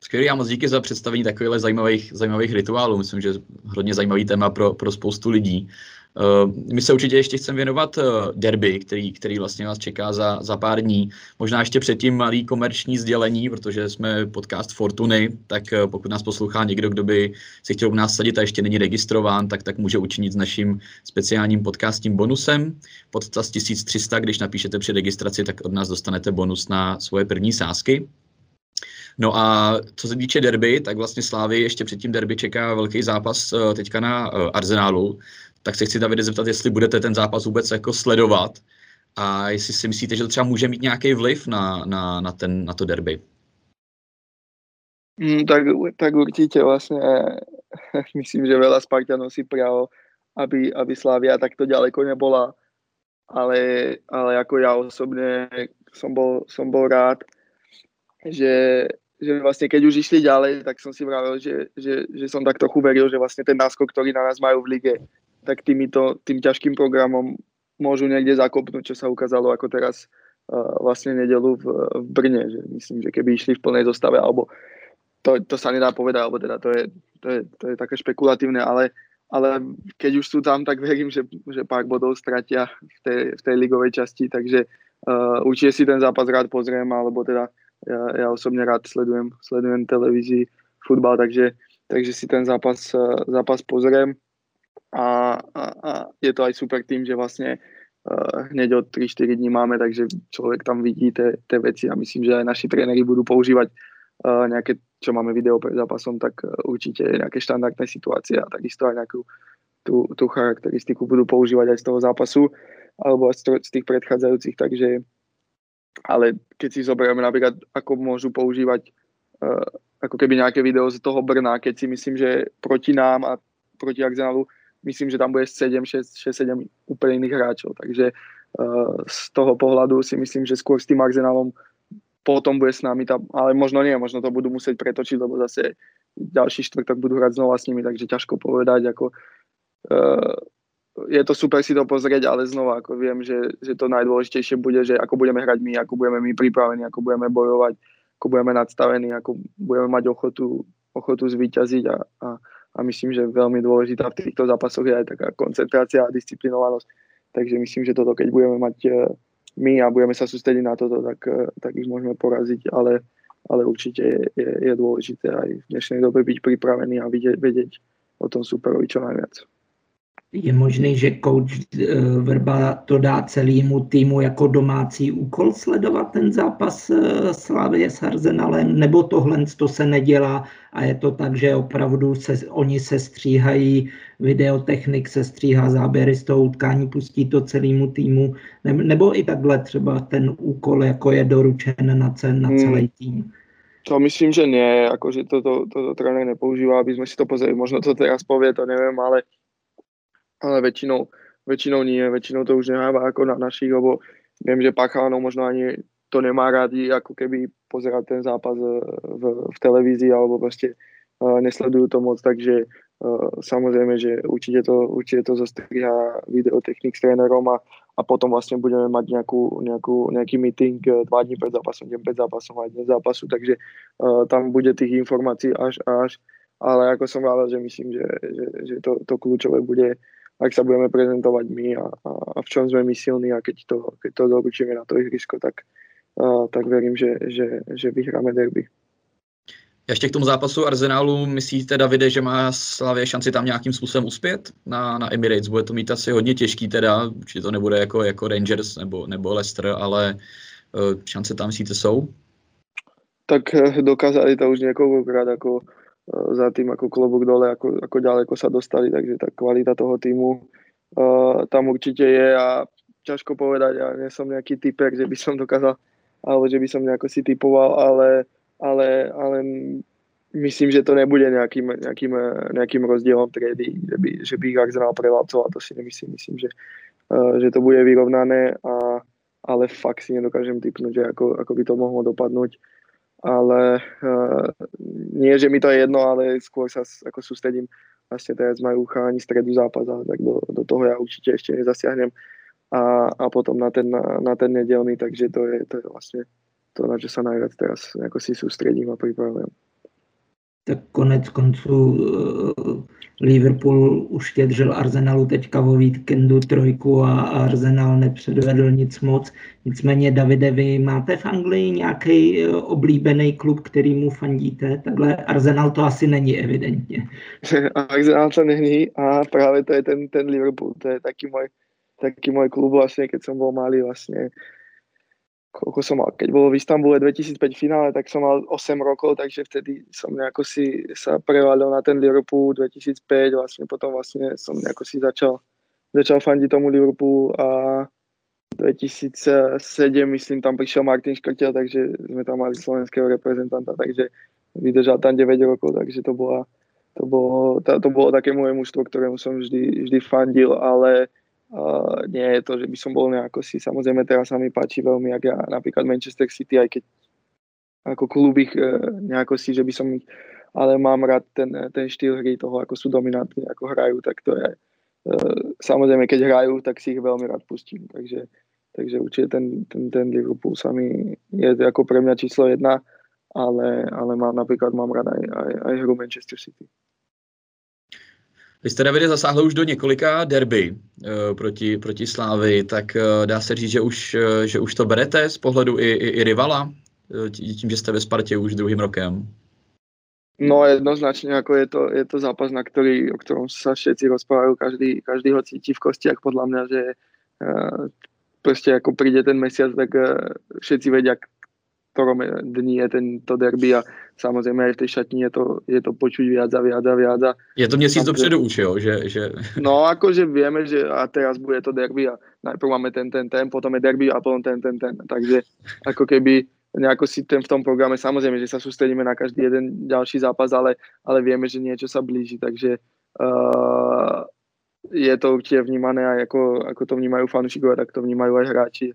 Skvělý a moc díky za představení takových zajímavých, zajímavých rituálů. Myslím, že hodně zajímavý téma pro, pro spoustu lidí. Uh, my se určitě ještě chceme věnovat uh, derby, který, který vlastně vás čeká za, za pár dní. Možná ještě předtím malý komerční sdělení, protože jsme podcast Fortuny, tak uh, pokud nás poslouchá někdo, kdo by si chtěl u nás sadit a ještě není registrován, tak tak může učinit s naším speciálním podcastním bonusem. Pod 1300, když napíšete při registraci, tak od nás dostanete bonus na svoje první sázky. No a co se týče derby, tak vlastně Slávy ještě před tím derby čeká velký zápas uh, teďka na uh, Arsenálu. Tak se chci Davide zeptat, jestli budete ten zápas vůbec jako sledovat a jestli si myslíte, že to třeba může mít nějaký vliv na, na, na, ten, na to derby. Mm, tak, tak určite vlastne (laughs) myslím, že veľa Spartanov si prialo, aby, aby Slavia takto ďaleko nebola. Ale, ale ako ja osobne som bol, som bol rád, že, že vlastne keď už išli ďalej, tak som si vravel, že, že, že som tak trochu veril, že vlastne ten náskok, ktorý na nás majú v lige, tak týmito, tým ťažkým programom môžu niekde zakopnúť, čo sa ukázalo ako teraz uh, vlastne nedelu v, v Brne. Že myslím, že keby išli v plnej zostave, alebo to, to sa nedá povedať, alebo teda to je, to je, to je také špekulatívne, ale, ale keď už sú tam, tak verím, že, že pár bodov stratia v tej, v tej ligovej časti, takže uh, určite si ten zápas rád pozriem, alebo teda ja, ja osobne rád sledujem, sledujem televízii, futbal, takže, takže si ten zápas, zápas pozriem. A, a, a je to aj super tým, že vlastne hneď od 3-4 dní máme, takže človek tam vidí tie veci a myslím, že aj naši tréneri budú používať uh, nejaké, čo máme video pred zápasom, tak uh, určite nejaké štandardné situácie a takisto aj nejakú tú, tú charakteristiku budú používať aj z toho zápasu alebo aj z tých predchádzajúcich, takže ale keď si zoberieme napríklad, ako môžu používať uh, ako keby nejaké video z toho Brna, keď si myslím, že proti nám a proti Arsenalu myslím, že tam bude 7, 6, 6 7 úplne iných hráčov. Takže uh, z toho pohľadu si myslím, že skôr s tým Arsenalom potom bude s nami, tam, ale možno nie, možno to budú musieť pretočiť, lebo zase ďalší štvrtok budú hrať znova s nimi, takže ťažko povedať, ako uh, je to super si to pozrieť, ale znova ako viem, že, že to najdôležitejšie bude, že ako budeme hrať my, ako budeme my pripravení, ako budeme bojovať, ako budeme nadstavení, ako budeme mať ochotu, ochotu zvíťaziť a, a, a myslím, že veľmi dôležitá v týchto zápasoch je aj taká koncentrácia a disciplinovanosť. Takže myslím, že toto, keď budeme mať e, my a budeme sa sústrediť na toto, tak, e, tak ich môžeme poraziť, ale, ale určite je, je, je dôležité aj v dnešnej dobe byť pripravený a vedieť, vedieť o tom superovi čo najviac je možný, že coach eh, Verba to dá celému týmu jako domácí úkol sledovat ten zápas eh, Slávie s Arsenalem, nebo tohle to se nedělá a je to tak, že opravdu se, oni se stříhají, videotechnik se stříhá záběry z toho utkání, pustí to celému týmu, nebo i takhle třeba ten úkol jako je doručen na, cen, na hmm. celý tým. To myslím, že nie, akože toto to, to, to tréner nepoužíva, aby sme si to pozreli. Možno to teraz povie, to neviem, ale ale väčšinou, väčšinou nie, väčšinou to už neháva ako na našich, lebo viem, že Pachalano možno ani to nemá rádi, ako keby pozerať ten zápas e, v, v televízii alebo proste uh, nesledujú to moc, takže uh, samozrejme, že určite to, určite to zostriha videotechnik s trénerom a, a potom vlastne budeme mať nejakú, nejakú, nejaký meeting dva dní pred zápasom, deň pred zápasom a deň zápasu, takže uh, tam bude tých informácií až až, ale ako som povedal, že myslím, že, že, že to, to kľúčové bude ak sa budeme prezentovať my a, a, v čom sme my silní a keď to, keď to doručíme na to ihrisko, tak, a, tak verím, že, že, že vyhráme derby. Ještě k tomu zápasu Arsenalu, myslíte, Davide, že má Slavě šanci tam nějakým způsobem uspět na, na Emirates? Bude to mít asi hodně těžký teda, určitě to nebude jako, jako Rangers nebo, nebo Leicester, ale uh, šance tam myslíte jsou? Tak eh, dokázali to už několikrát, jako za tým ako klobúk dole, ako, ako ďaleko sa dostali, takže tá kvalita toho týmu uh, tam určite je a ťažko povedať, ja nie som nejaký typer, že by som dokázal, alebo že by som nejako si typoval, ale, ale, ale myslím, že to nebude nejakým, nejakým, nejakým rozdielom triedy, že by, že by ich Arsenal prevalcoval, to si nemyslím, myslím, že, uh, že to bude vyrovnané, a, ale fakt si nedokážem typnúť, že ako, ako by to mohlo dopadnúť ale uh, nie, že mi to je jedno, ale skôr sa ako sústredím vlastne teraz majú chalani stredu zápas tak do, do toho ja určite ešte nezasiahnem. A, a potom na ten, na, na ten nedelný, takže to je, to je vlastne to, na čo sa najviac teraz ako si sústredím a pripravujem tak konec konců eh, Liverpool uštědřil Arsenalu teďka o víkendu trojku a Arsenal nepředvedl nic moc. Nicméně, Davide, vy máte v Anglii nějaký eh, oblíbený klub, který mu fandíte? Takhle Arsenal to asi není evidentně. (laughs) Arsenal to není a právě to je ten, ten Liverpool. To je taký môj, taký môj klub vlastne, keď som bol malý vlastne koľko som mal, keď bolo v Istambule 2005 finále, tak som mal 8 rokov, takže vtedy som nejako si sa prevalil na ten Liverpool 2005, vlastne potom vlastne som nejako si začal, začal fandiť tomu Liverpoolu a 2007, myslím, tam prišiel Martin Škrtel, takže sme tam mali slovenského reprezentanta, takže vydržal tam 9 rokov, takže to, bola, to, bolo, to, to bolo také moje mužstvo, ktorému som vždy, vždy fandil, ale Uh, nie je to, že by som bol nejako si, samozrejme teraz sa mi páči veľmi, ak ja napríklad Manchester City, aj keď ako klub ich uh, nejako si, že by som ich, ale mám rád ten, ten štýl hry toho, ako sú dominantní, ako hrajú, tak to je, samozrejme, keď hrajú, tak si ich veľmi rád pustím, takže, takže určite ten, ten, ten Liverpool sa mi je ako pre mňa číslo jedna, ale, ale mám napríklad mám rád aj, aj, aj hru Manchester City. Vy jste Davide zasáhl už do několika derby uh, proti, proti Slávy, tak uh, dá se říct, že už, uh, že už to berete z pohledu i, i, i rivala, uh, tím, že jste ve Spartě už druhým rokem? No jednoznačne, ako je to, je to zápas, na ktorý, o ktorom sa všetci rozprávajú, každý, každý ho cíti v kostiach, podľa mňa, že, proste ako príde ten mesiac, tak všetci vedia, ktorom dní je tento derby a samozrejme aj v tej šatni je to, je to počuť viac a viac a viac. A je to měsíc dopředu už, jo? Že, že... No, akože vieme, že a teraz bude to derby a najprv máme ten, ten, ten, potom je derby a potom ten, ten, ten. Takže ako keby nejako si ten v tom programe, samozrejme, že sa sústredíme na každý jeden ďalší zápas, ale, ale vieme, že niečo sa blíži, takže uh, je to určite vnímané aj ako, ako to vnímajú fanúšikovia, tak to vnímajú aj hráči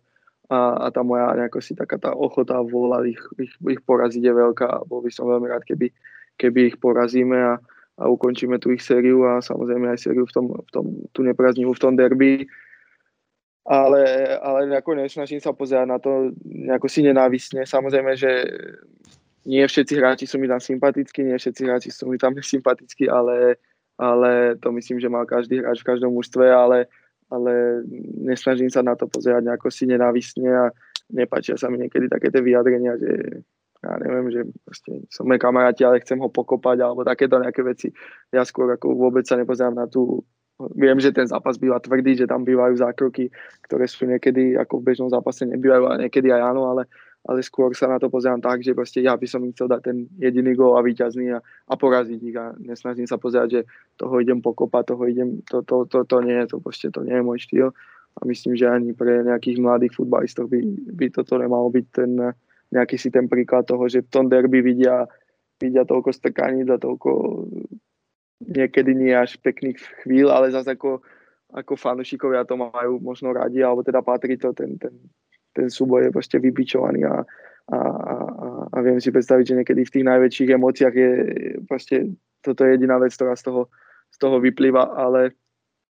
a, a tá moja nejako si taká tá ochota vôľa ich, ich, ich poraziť je veľká a bol by som veľmi rád, keby, keby ich porazíme a, a ukončíme tú ich sériu a samozrejme aj sériu v tom, v tom tú nepraznivú v tom derby. Ale, ale nejako nesnažím sa pozerať na to nejako si nenávisne. Samozrejme, že nie všetci hráči sú mi tam sympatickí, nie všetci hráči sú mi tam (laughs) sympatickí, ale, ale to myslím, že má každý hráč v každom mužstve, ale, ale nesnažím sa na to pozerať nejako si nenávisne a nepáčia sa mi niekedy také tie vyjadrenia, že ja neviem, že proste sme kamaráti, ale chcem ho pokopať alebo takéto nejaké veci. Ja skôr ako vôbec sa nepozerám na tú Viem, že ten zápas býva tvrdý, že tam bývajú zákroky, ktoré sú niekedy ako v bežnom zápase nebývajú a niekedy aj áno, ale ale skôr sa na to pozerám tak, že proste ja by som im chcel dať ten jediný gól a výťazný a, a poraziť ich. A nesnažím sa pozerať, že toho idem pokopať, toho idem, to, to, to, to nie, to proste to nie je môj štýl. A myslím, že ani pre nejakých mladých futbalistov by, by toto nemalo byť ten nejaký si ten príklad toho, že v tom derby vidia, vidia toľko strkaní a toľko niekedy nie až pekných chvíľ, ale zase ako, ako fanúšikovia to majú možno radi, alebo teda patrí to ten, ten, ten súboj je proste vybičovaný a, a, a, a viem si predstaviť, že niekedy v tých najväčších emóciách je proste toto je jediná vec, ktorá z toho, z toho vyplýva, ale,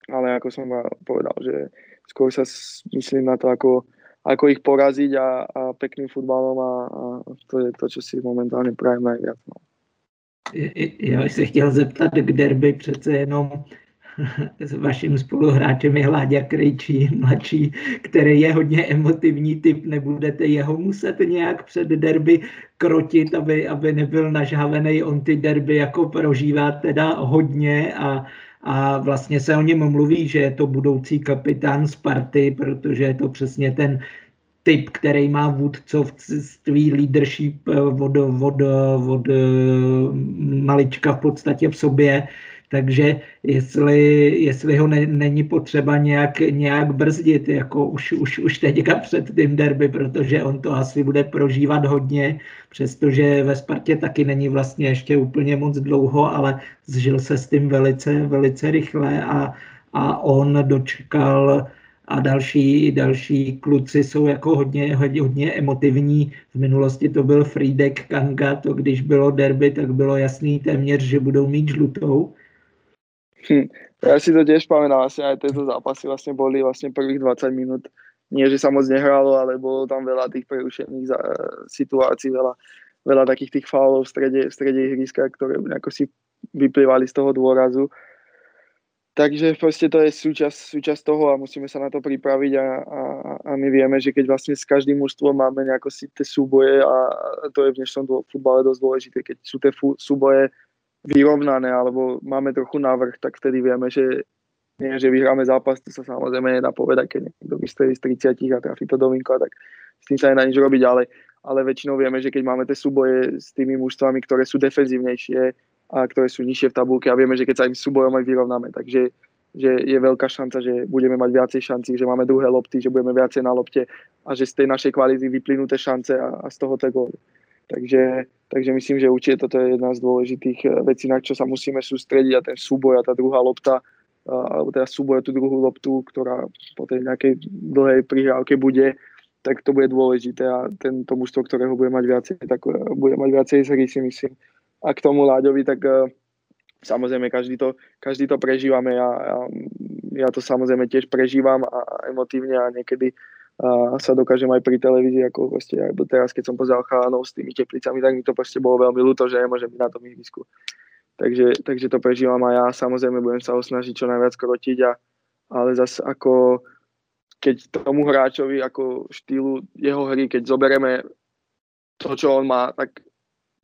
ale ako som povedal, že skôr sa myslím na to, ako, ako ich poraziť a, a pekným futbalom a, a to je to, čo si momentálne prajem najviac. No. Já bych se chtěl zeptat k derby přece jenom (laughs) s vaším spoluhráčem je Hláďa Krejčí, mladší, který je hodně emotivní typ, nebudete jeho muset nějak před derby krotit, aby, aby nebyl nažávený, on ty derby jako prožívá teda hodně a, a vlastně se o něm mluví, že je to budoucí kapitán Sparty, protože je to přesně ten typ, který má vůdcovství, leadership od, od, od malička v podstatě v sobě, takže jestli, jestli ho ne, není potřeba nějak, nějak brzdit, jako už, už, už teďka před tím derby, protože on to asi bude prožívat hodně, přestože ve Spartě taky není vlastně ještě úplně moc dlouho, ale zžil se s tím velice, velice rychle a, a on dočkal a další, další kluci jsou jako hodně, hodně, hodně emotivní. V minulosti to byl Friedek Kanga, to když bylo derby, tak bylo jasný téměř, že budou mít žlutou. Hm, ja si to tiež pamätám, vlastne aj tieto zápasy vlastne boli vlastne prvých 20 minút. Nie, že sa moc nehralo, ale bolo tam veľa tých prerušených situácií, veľa, veľa takých tých faulov v strede, v strede ihriska, ktoré ako si vyplývali z toho dôrazu. Takže proste to je súčasť, súčasť toho a musíme sa na to pripraviť a, a, a my vieme, že keď vlastne s každým mužstvom máme nejako si tie súboje a to je v dnešnom futbale dosť dôležité, keď sú tie súboje vyrovnané alebo máme trochu návrh, tak vtedy vieme, že nie, že vyhráme zápas, to sa samozrejme nedá povedať, keď niekto vystojí z 30 a trafí to do vinkla, tak s tým sa nedá nič robiť, ale, ale väčšinou vieme, že keď máme tie súboje s tými mužstvami, ktoré sú defenzívnejšie a ktoré sú nižšie v tabulke a vieme, že keď sa im súbojom aj vyrovnáme, takže že je veľká šanca, že budeme mať viacej šancí, že máme druhé lopty, že budeme viacej na lopte a že z tej našej kvality vyplynú tie šance a, a z toho tie góly. Takže, takže myslím, že určite toto je jedna z dôležitých eh, vecí, na čo sa musíme sústrediť a ten súboj a tá druhá lopta, alebo teda súboj a tú druhú loptu, ktorá po tej nejakej dlhej prihrávke bude, tak to bude dôležité a tento mužstvo, ktorého bude mať viacej, tak eh, bude mať viacej z hry, si myslím. A k tomu Láďovi, tak eh, samozrejme každý to, každý to prežívame. Ja, ja, ja to samozrejme tiež prežívam a emotívne a niekedy a sa dokážem aj pri televízii, ako proste aj teraz, keď som pozeral chalanov s tými teplicami, tak mi to proste bolo veľmi ľúto, že nemôžem byť na tom ihrisku. Takže, takže to prežívam a ja samozrejme budem sa ho snažiť čo najviac krotiť, a, ale zase ako keď tomu hráčovi ako štýlu jeho hry, keď zoberieme to, čo on má, tak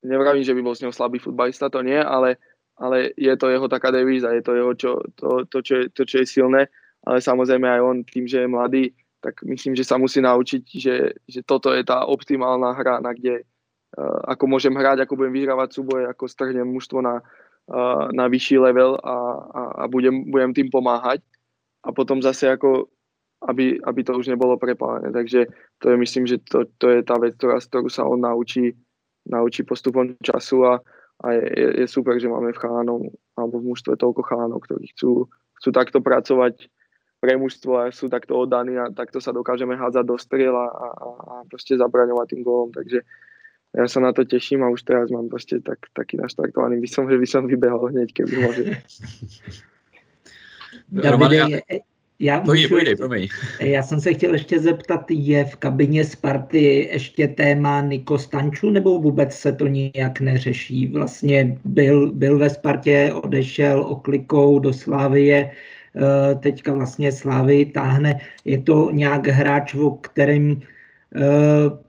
nevravím, že by bol s ňou slabý futbalista, to nie, ale, ale je to jeho taká devíza, je to jeho, čo, to, to, čo je, to, čo je silné ale samozrejme aj on tým, že je mladý, tak myslím, že sa musí naučiť, že, že toto je tá optimálna hra, na kde uh, ako môžem hrať, ako budem vyhrávať súboje, ako strhnem mužstvo na, uh, na vyšší level a, a, a budem, budem tým pomáhať. A potom zase ako, aby, aby to už nebolo prepálené. Takže to je, myslím, že to, to je tá vec, ktorá, ktorú sa on naučí, naučí postupom času a, a je, je super, že máme v chalanov alebo v mužstve toľko chalanov, ktorí chcú, chcú takto pracovať pre mužstvo a sú takto oddaní a takto sa dokážeme hádzať do striela a, a, a proste zabraňovať tým gólom. Takže ja sa na to teším a už teraz mám proste tak, taký naštartovaný by som, že by som vybehol hneď, keby môže. Davide, já, pojde, pojde, promiň. já jsem se chtěl ještě zeptat, je v kabině Sparty ještě téma Niko Stanču, nebo vůbec se to nijak neřeší? Vlastně byl, byl ve Spartě, odešel oklikou do Slávie, teďka vlastně Slávy táhne. Je to nějak hráč, o kterým eh,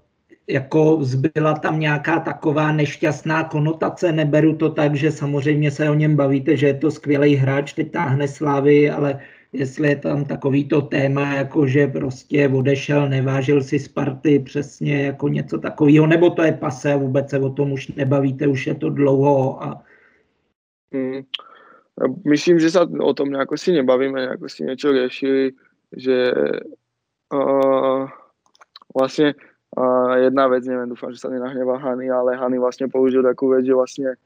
jako zbyla tam nějaká taková nešťastná konotace, neberu to tak, že samozřejmě se o něm bavíte, že je to skvělý hráč, teď táhne Slávy, ale jestli je tam takový to téma, jako že prostě odešel, nevážil si Sparty, přesně jako něco takového, nebo to je pase, vůbec se o tom už nebavíte, už je to dlouho a... Hmm. Myslím, že sa o tom nejako si nebavíme, nejako si niečo riešili, že uh, vlastne uh, jedna vec, neviem, dúfam, že sa nenahnevá Hany, ale Hany vlastne použil takú vec, že vlastne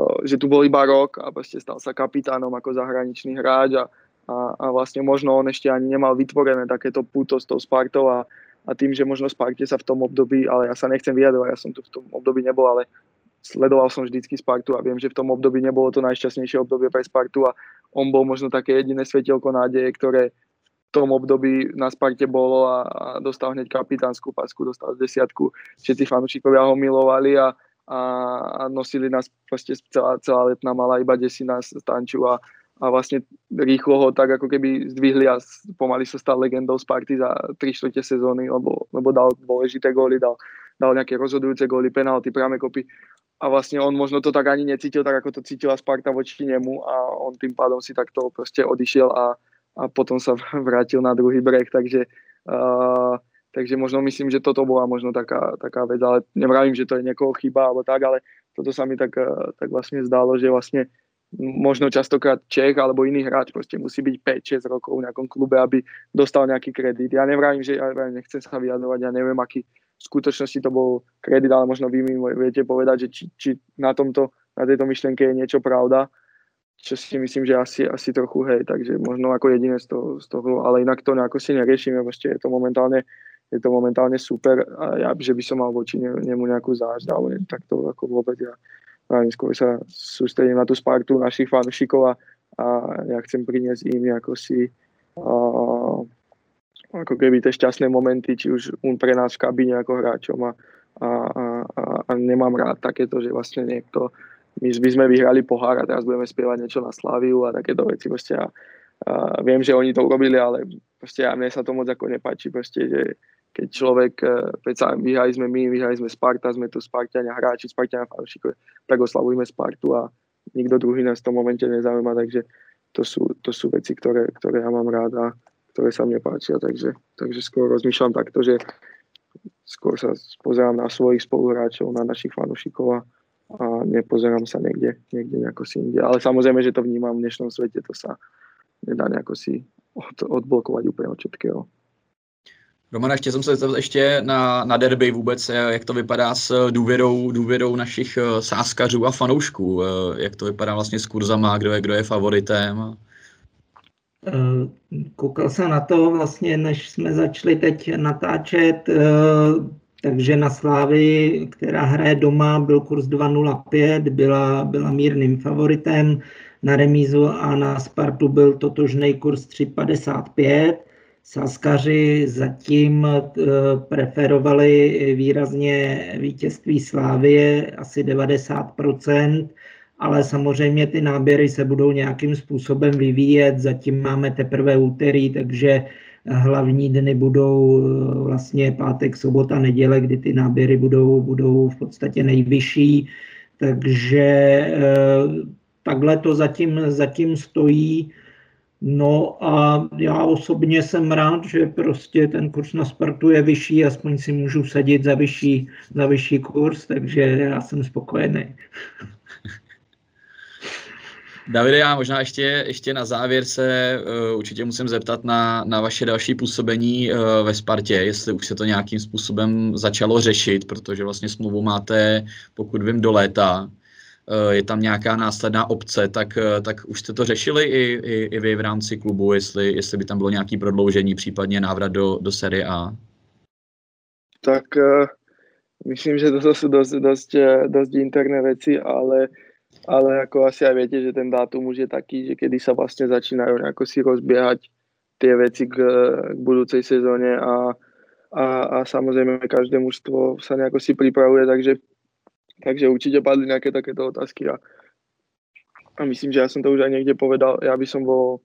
uh, že tu bol iba rok a proste stal sa kapitánom ako zahraničný hráč a, a, a vlastne možno on ešte ani nemal vytvorené takéto puto s tou Spartou a, a tým, že možno Sparte sa v tom období, ale ja sa nechcem vyjadrovať, ja som tu v tom období nebol, ale sledoval som vždycky Spartu a viem, že v tom období nebolo to najšťastnejšie obdobie pre Spartu a on bol možno také jediné svetielko nádeje, ktoré v tom období na Sparte bolo a, a dostal hneď kapitánsku pasku, dostal desiatku. Všetci fanúšikovia ho milovali a, a, a nosili nás proste celá, celá letná mala iba desí nás tanču a, a vlastne rýchlo ho tak ako keby zdvihli a pomaly sa stal legendou Sparty za 3 čtvrte sezóny, lebo, lebo dal dôležité góly, dal, dal nejaké rozhodujúce góly, penalty, priame kopy a vlastne on možno to tak ani necítil, tak ako to cítila Sparta voči nemu a on tým pádom si takto proste odišiel a, a potom sa (laughs) vrátil na druhý breh, takže, uh, takže možno myslím, že toto bola možno taká, taká vec, ale nevravím, že to je niekoho chyba alebo tak, ale toto sa mi tak, uh, tak vlastne zdalo, že vlastne možno častokrát Čech alebo iný hráč proste musí byť 5-6 rokov v nejakom klube, aby dostal nejaký kredit. Ja nevravím, že ja nechcem sa vyjadrovať, ja neviem, aký, v skutočnosti to bol kredit, ale možno vy mi viete povedať, že či, či na, tomto, na tejto myšlienke je niečo pravda, čo si myslím, že asi, asi trochu hej, takže možno ako jediné z toho, z toho ale inak to nejako si neriešime, proste je to momentálne je to momentálne super a ja, že by som mal voči nemu nejakú zážď, ale tak to ako vôbec ja, ja skôr sa sústredím na tú Spartu našich fanúšikov a, a ja chcem priniesť im ako si ako keby tie šťastné momenty, či už on pre nás v kabíne ako hráčom a, a, a, a nemám rád takéto, že vlastne niekto, my, my sme vyhrali pohár a teraz budeme spievať niečo na Slaviu a takéto veci proste a, a viem, že oni to urobili, ale proste a mne sa to moc ako nepáči, proste, že keď človek, predsa vyhrali sme my, vyhrali sme Sparta, sme tu Spartania hráči, Spartania fanúšikov, tak oslavujme Spartu a nikto druhý nás v tom momente nezaujíma, takže to sú, to sú veci, ktoré, ktoré ja mám rád a, ktoré sa mne páčia, takže, takže skôr rozmýšľam takto, že skôr sa pozerám na svojich spoluhráčov, na našich fanúšikov a, a nepozerám sa niekde, niekde nejako si inde. Ale samozrejme, že to vnímam v dnešnom svete, to sa nedá nejako si od, odblokovať úplne od všetkého. Romana, ještě jsem se zeptal ještě na, na derby vůbec, jak to vypadá s důvěrou, důvěrou našich sáskařů a fanoušků, eh, jak to vypadá vlastně s kurzama, kdo je, kdo je favoritem. Eh, koukal jsem na to vlastně, než jsme začali teď natáčet, eh, takže na Slávy, která hraje doma, byl kurz 2.05, byla, byla mírným favoritem, na remízu a na Spartu byl totožný kurz 3.55. Saskaři zatím eh, preferovali výrazně vítězství Slávie, asi 90 ale samozřejmě ty náběry se budou nějakým způsobem vyvíjet. Zatím máme teprve úterý, takže hlavní dny budou eh, vlastně pátek, sobota, neděle, kdy ty náběry budou, budou v podstatě nejvyšší. Takže eh, takhle to zatím, zatím stojí. No a já osobně jsem rád, že prostě ten kurz na Spartu je vyšší, aspoň si můžu sadit za vyšší, za vyšší kurz, takže já jsem spokojený. (laughs) Davide, já možná ještě, ještě na závěr se uh, určitě musím zeptat na, na vaše další působení uh, ve Spartě, jestli už se to nějakým způsobem začalo řešit, protože vlastně smlouvu máte, pokud vím, do léta. Uh, je tam nějaká následná obce, tak, uh, tak už jste to řešili i, i, i vy v rámci klubu, jestli, jestli by tam bylo nějaké prodloužení, případně návrat do, do série A? Tak uh, myslím, že to jsou dost, dost, dost interné věci, ale ale ako asi aj viete, že ten dátum už je taký, že kedy sa vlastne začínajú nejako si rozbiehať tie veci k, k budúcej sezóne a, a, a samozrejme každé mužstvo sa nejako si pripravuje, takže, takže určite padli nejaké takéto otázky a, a myslím, že ja som to už aj niekde povedal, ja by som bol,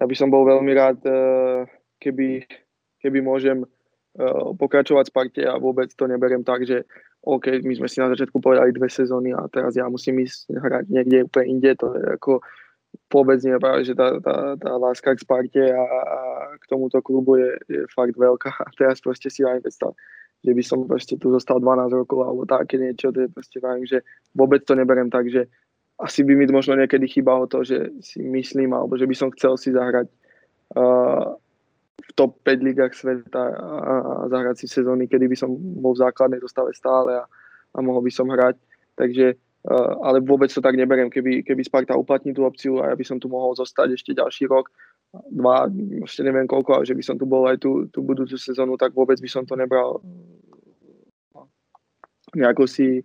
ja by som bol veľmi rád, eh, keby, keby môžem pokračovať v Sparte a vôbec to neberiem tak, že OK, my sme si na začiatku povedali dve sezóny a teraz ja musím ísť hrať niekde úplne inde, to je ako vôbec nie práve, že tá, tá, tá láska k Sparte a, a k tomuto klubu je, je fakt veľká a teraz proste si aj predstav, že by som proste tu zostal 12 rokov alebo také niečo, to je proste vravím, že vôbec to neberiem tak, že asi by mi možno niekedy chýbalo to, že si myslím, alebo že by som chcel si zahrať uh, v top 5 ligách sveta a, a zahrať si sezóny, kedy by som bol v základnej zostave stále a, a mohol by som hrať. Takže, uh, ale vôbec to tak neberiem, keby, keby Sparta uplatní tú opciu a ja by som tu mohol zostať ešte ďalší rok, dva, ešte neviem koľko, ale že by som tu bol aj tú, tú budúcu sezónu, tak vôbec by som to nebral nejako si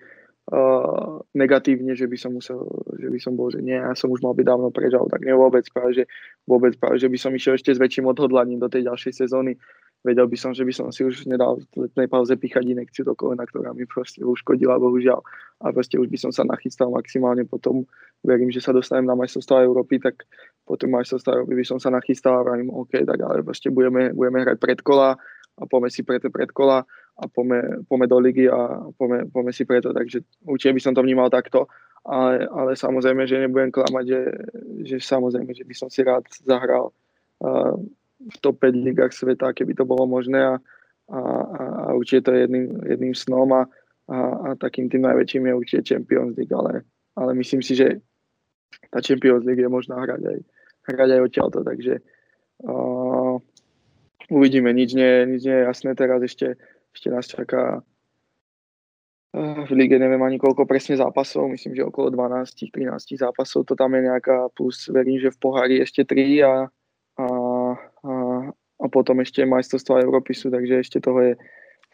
uh, negatívne, že by som musel, že by som bol, že nie, ja som už mal byť dávno preč, ale tak nie vôbec, práve, že, vôbec práve, že by som išiel ešte s väčším odhodlaním do tej ďalšej sezóny. Vedel by som, že by som si už nedal v letnej pauze píchať inekciu do kolena, ktorá mi proste uškodila, bohužiaľ. A proste už by som sa nachystal maximálne potom. Verím, že sa dostanem na majstrovstvá Európy, tak potom majstrovstvá Európy by som sa nachystal a vravím, OK, tak ale proste budeme, budeme hrať predkola a poďme si pre tie predkola a pome, pome do ligy a pome, pome si preto. Takže určite by som to vnímal takto, ale, ale samozrejme, že nebudem klamať, že, že samozrejme, že by som si rád zahral uh, v top 5 ligách sveta, keby to bolo možné a, a, a určite to je jedným, jedným snom a, a, a takým tým najväčším je určite Champions League, ale, ale myslím si, že tá Champions League je možná hrať aj, hrať aj odtiaľto, takže uh, uvidíme, nič nie, nič nie je jasné teraz ešte ešte nás čaká eh, v lige neviem ani koľko presne zápasov, myslím, že okolo 12-13 zápasov, to tam je nejaká, plus verím, že v pohári ešte 3 a, a, a, a potom ešte majstrovstvá Európy sú, takže ešte toho je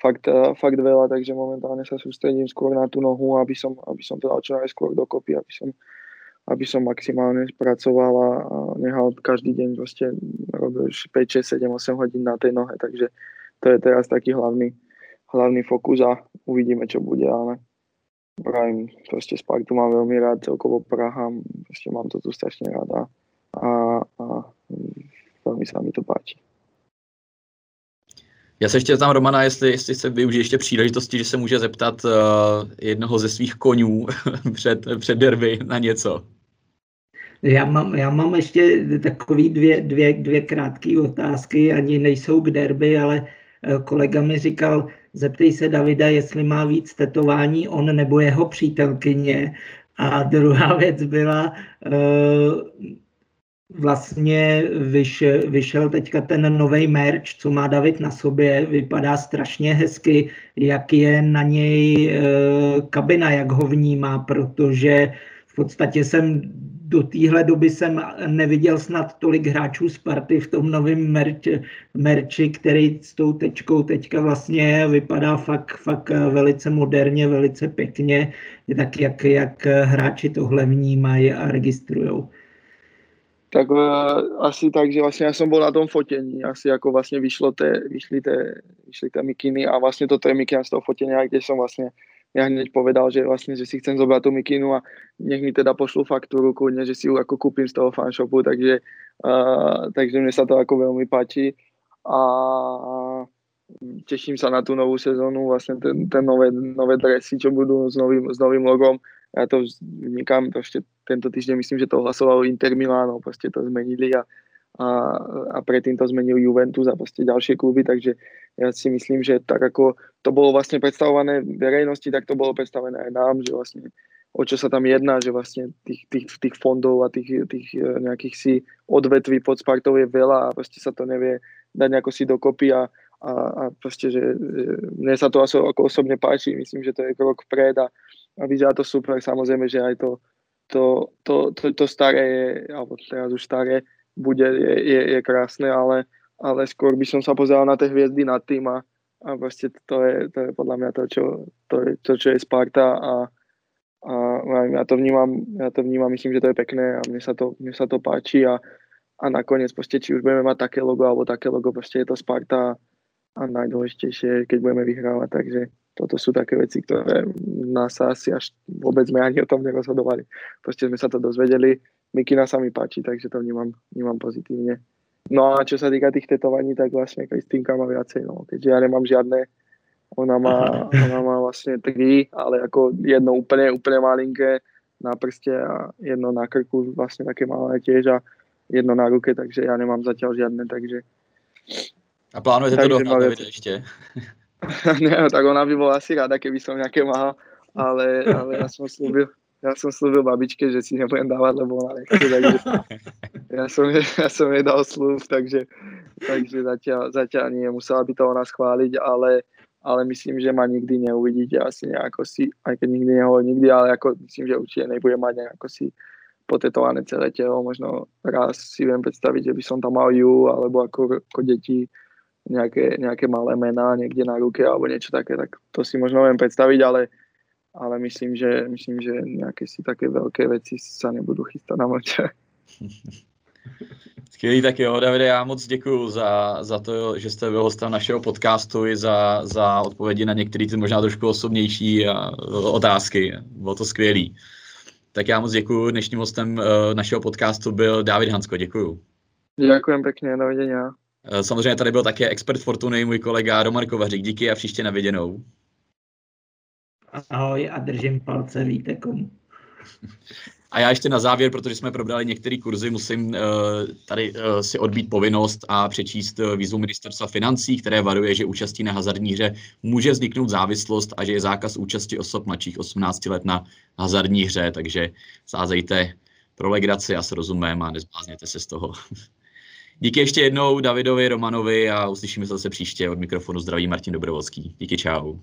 fakt, eh, fakt veľa, takže momentálne sa sústredím skôr na tú nohu, aby som, aby som to dal čo najskôr dokopy, aby som, aby som maximálne spracoval a, nehal každý deň proste robil 5, 6, 7, 8 hodín na tej nohe, takže to je teraz taký hlavný, hlavný fokus a uvidíme, čo bude, ale pravím, proste Spartu mám veľmi rád, celkovo Praha, proste mám to tu strašne rád a, a, veľmi sa mi to páči. Já se ještě tam Romana, jestli, jestli se využije ještě příležitosti, že se může zeptat uh, jednoho ze svých konňů (laughs) před, před derby na něco. Já mám, já mám ještě takový dvě, dvě, dvě krátké otázky, ani nejsou k derby, ale eh, kolega mi říkal, zeptej se Davida, jestli má víc tetování on nebo jeho přítelkyně. A druhá (laughs) věc byla, eh, vlastně vyšel, vyšel teďka ten nový merch, co má David na sobě, vypadá strašně hezky, jak je na něj eh, kabina, jak ho vnímá, protože v podstatě jsem do téhle doby jsem neviděl snad tolik hráčů Sparty v tom novém merči, merči, který s tou tečkou teďka vlastně vypadá fakt, fakt velice moderně, velice pěkně, tak jak, jak hráči tohle vnímají a registrují. Tak uh, asi tak, že vlastně já jsem byl na tom fotení, asi jako vlastně vyšlo té, vyšly té, vyšly té mikiny a vlastně toto je mikina z toho fotenia, kde jsem vlastně ja hneď povedal, že vlastne, že si chcem zobrať tú mikinu a nech mi teda pošlu faktúru kľudne, že si ju ako kúpim z toho fanshopu, takže, uh, takže mne sa to ako veľmi páči a teším sa na tú novú sezónu, vlastne ten, ten nové, nové dresy, čo budú s novým, s novým logom. Ja to vnikám, proste tento týždeň myslím, že to hlasovalo Inter Milano, proste to zmenili a, a, a predtým to zmenil Juventus a proste ďalšie kluby, takže ja si myslím, že tak ako to bolo vlastne predstavované verejnosti, tak to bolo predstavené aj nám, že vlastne o čo sa tam jedná, že vlastne tých, tých, tých fondov a tých, tých e, nejakých si odvetví pod Spartou je veľa a proste sa to nevie dať nejako si dokopy a, a, a proste, že, mne sa to ako osobne páči, myslím, že to je krok vpred a, a vyzerá to super, samozrejme, že aj to, to, to, to, to staré je, alebo teraz už staré, bude, je, je, je krásne, ale, ale skôr by som sa pozeral na tie hviezdy nad tým a, a proste to je, to je podľa mňa to, čo, to, je, to, čo je Sparta a, a ja to vnímam, ja to vnímam, myslím, že to je pekné a mne sa to, mne sa to páči a, a nakoniec proste, či už budeme mať také logo alebo také logo, proste je to Sparta a najdôležitejšie, keď budeme vyhrávať, takže toto sú také veci, ktoré nás asi až vôbec sme ani o tom nerozhodovali. Proste sme sa to dozvedeli, Mikina sa mi páči, takže to vnímam, vnímam pozitívne. No a čo sa týka tých tetovaní, tak vlastne Kristýnka má viacej, no, keďže ja nemám žiadne, ona má, ona má vlastne tri, ale ako jedno úplne, úplne malinké na prste a jedno na krku, vlastne také malé tiež a jedno na ruke, takže ja nemám zatiaľ žiadne, takže... A plánujete to dohnať, ešte? (laughs) ne, tak ona by bola asi rada, keby som nejaké mal, ale, ale ja som slúbil, ja som slúbil babičke, že si nebudem dávať, lebo ona nechce, (laughs) takže ja som, ja som jej dal slúb, takže, takže zatiaľ, zatiaľ nie, musela by to ona schváliť, ale, ale myslím, že ma nikdy neuvidíte asi nejako si, aj keď nikdy nehovorím nikdy, ale ako myslím, že určite nebude mať nejako si potetované celé telo, možno raz si viem predstaviť, že by som tam mal ju, alebo ako, ako deti nejaké, nejaké malé mená niekde na ruke alebo niečo také, tak to si možno viem predstaviť, ale ale myslím, že, myslím, že nejaké si také veľké veci sa nebudú chystať na mlče. (laughs) Skvělý, tak jo, Davide, já moc děkuji za, za to, že jste byl hostem našeho podcastu i za, za odpovědi na některé ty možná trošku osobnější otázky. Bylo to skvělý. Tak já moc děkuji. Dnešním hostem eh, našeho podcastu byl David Hansko. Děkuji. Děkujem pěkně, dovidenia. Eh, samozřejmě tady byl také expert Fortuny, můj kolega Roman Kovařík. Díky a příště na viděnou. Ahoj a držím palce, víte komu. (laughs) A já ještě na závěr, protože jsme probrali některé kurzy, musím uh, tady uh, si odbít povinnost a přečíst uh, výzvu ministerstva financí, které varuje, že účastí na hazardní hře může vzniknout závislost a že je zákaz účasti osob mladších 18 let na hazardní hře, takže sázejte pro legraci a s rozumem a nezblázněte se z toho. (laughs) Díky ještě jednou Davidovi, Romanovi a uslyšíme se zase příště. Od mikrofonu zdraví Martin Dobrovolský. Díky, čau.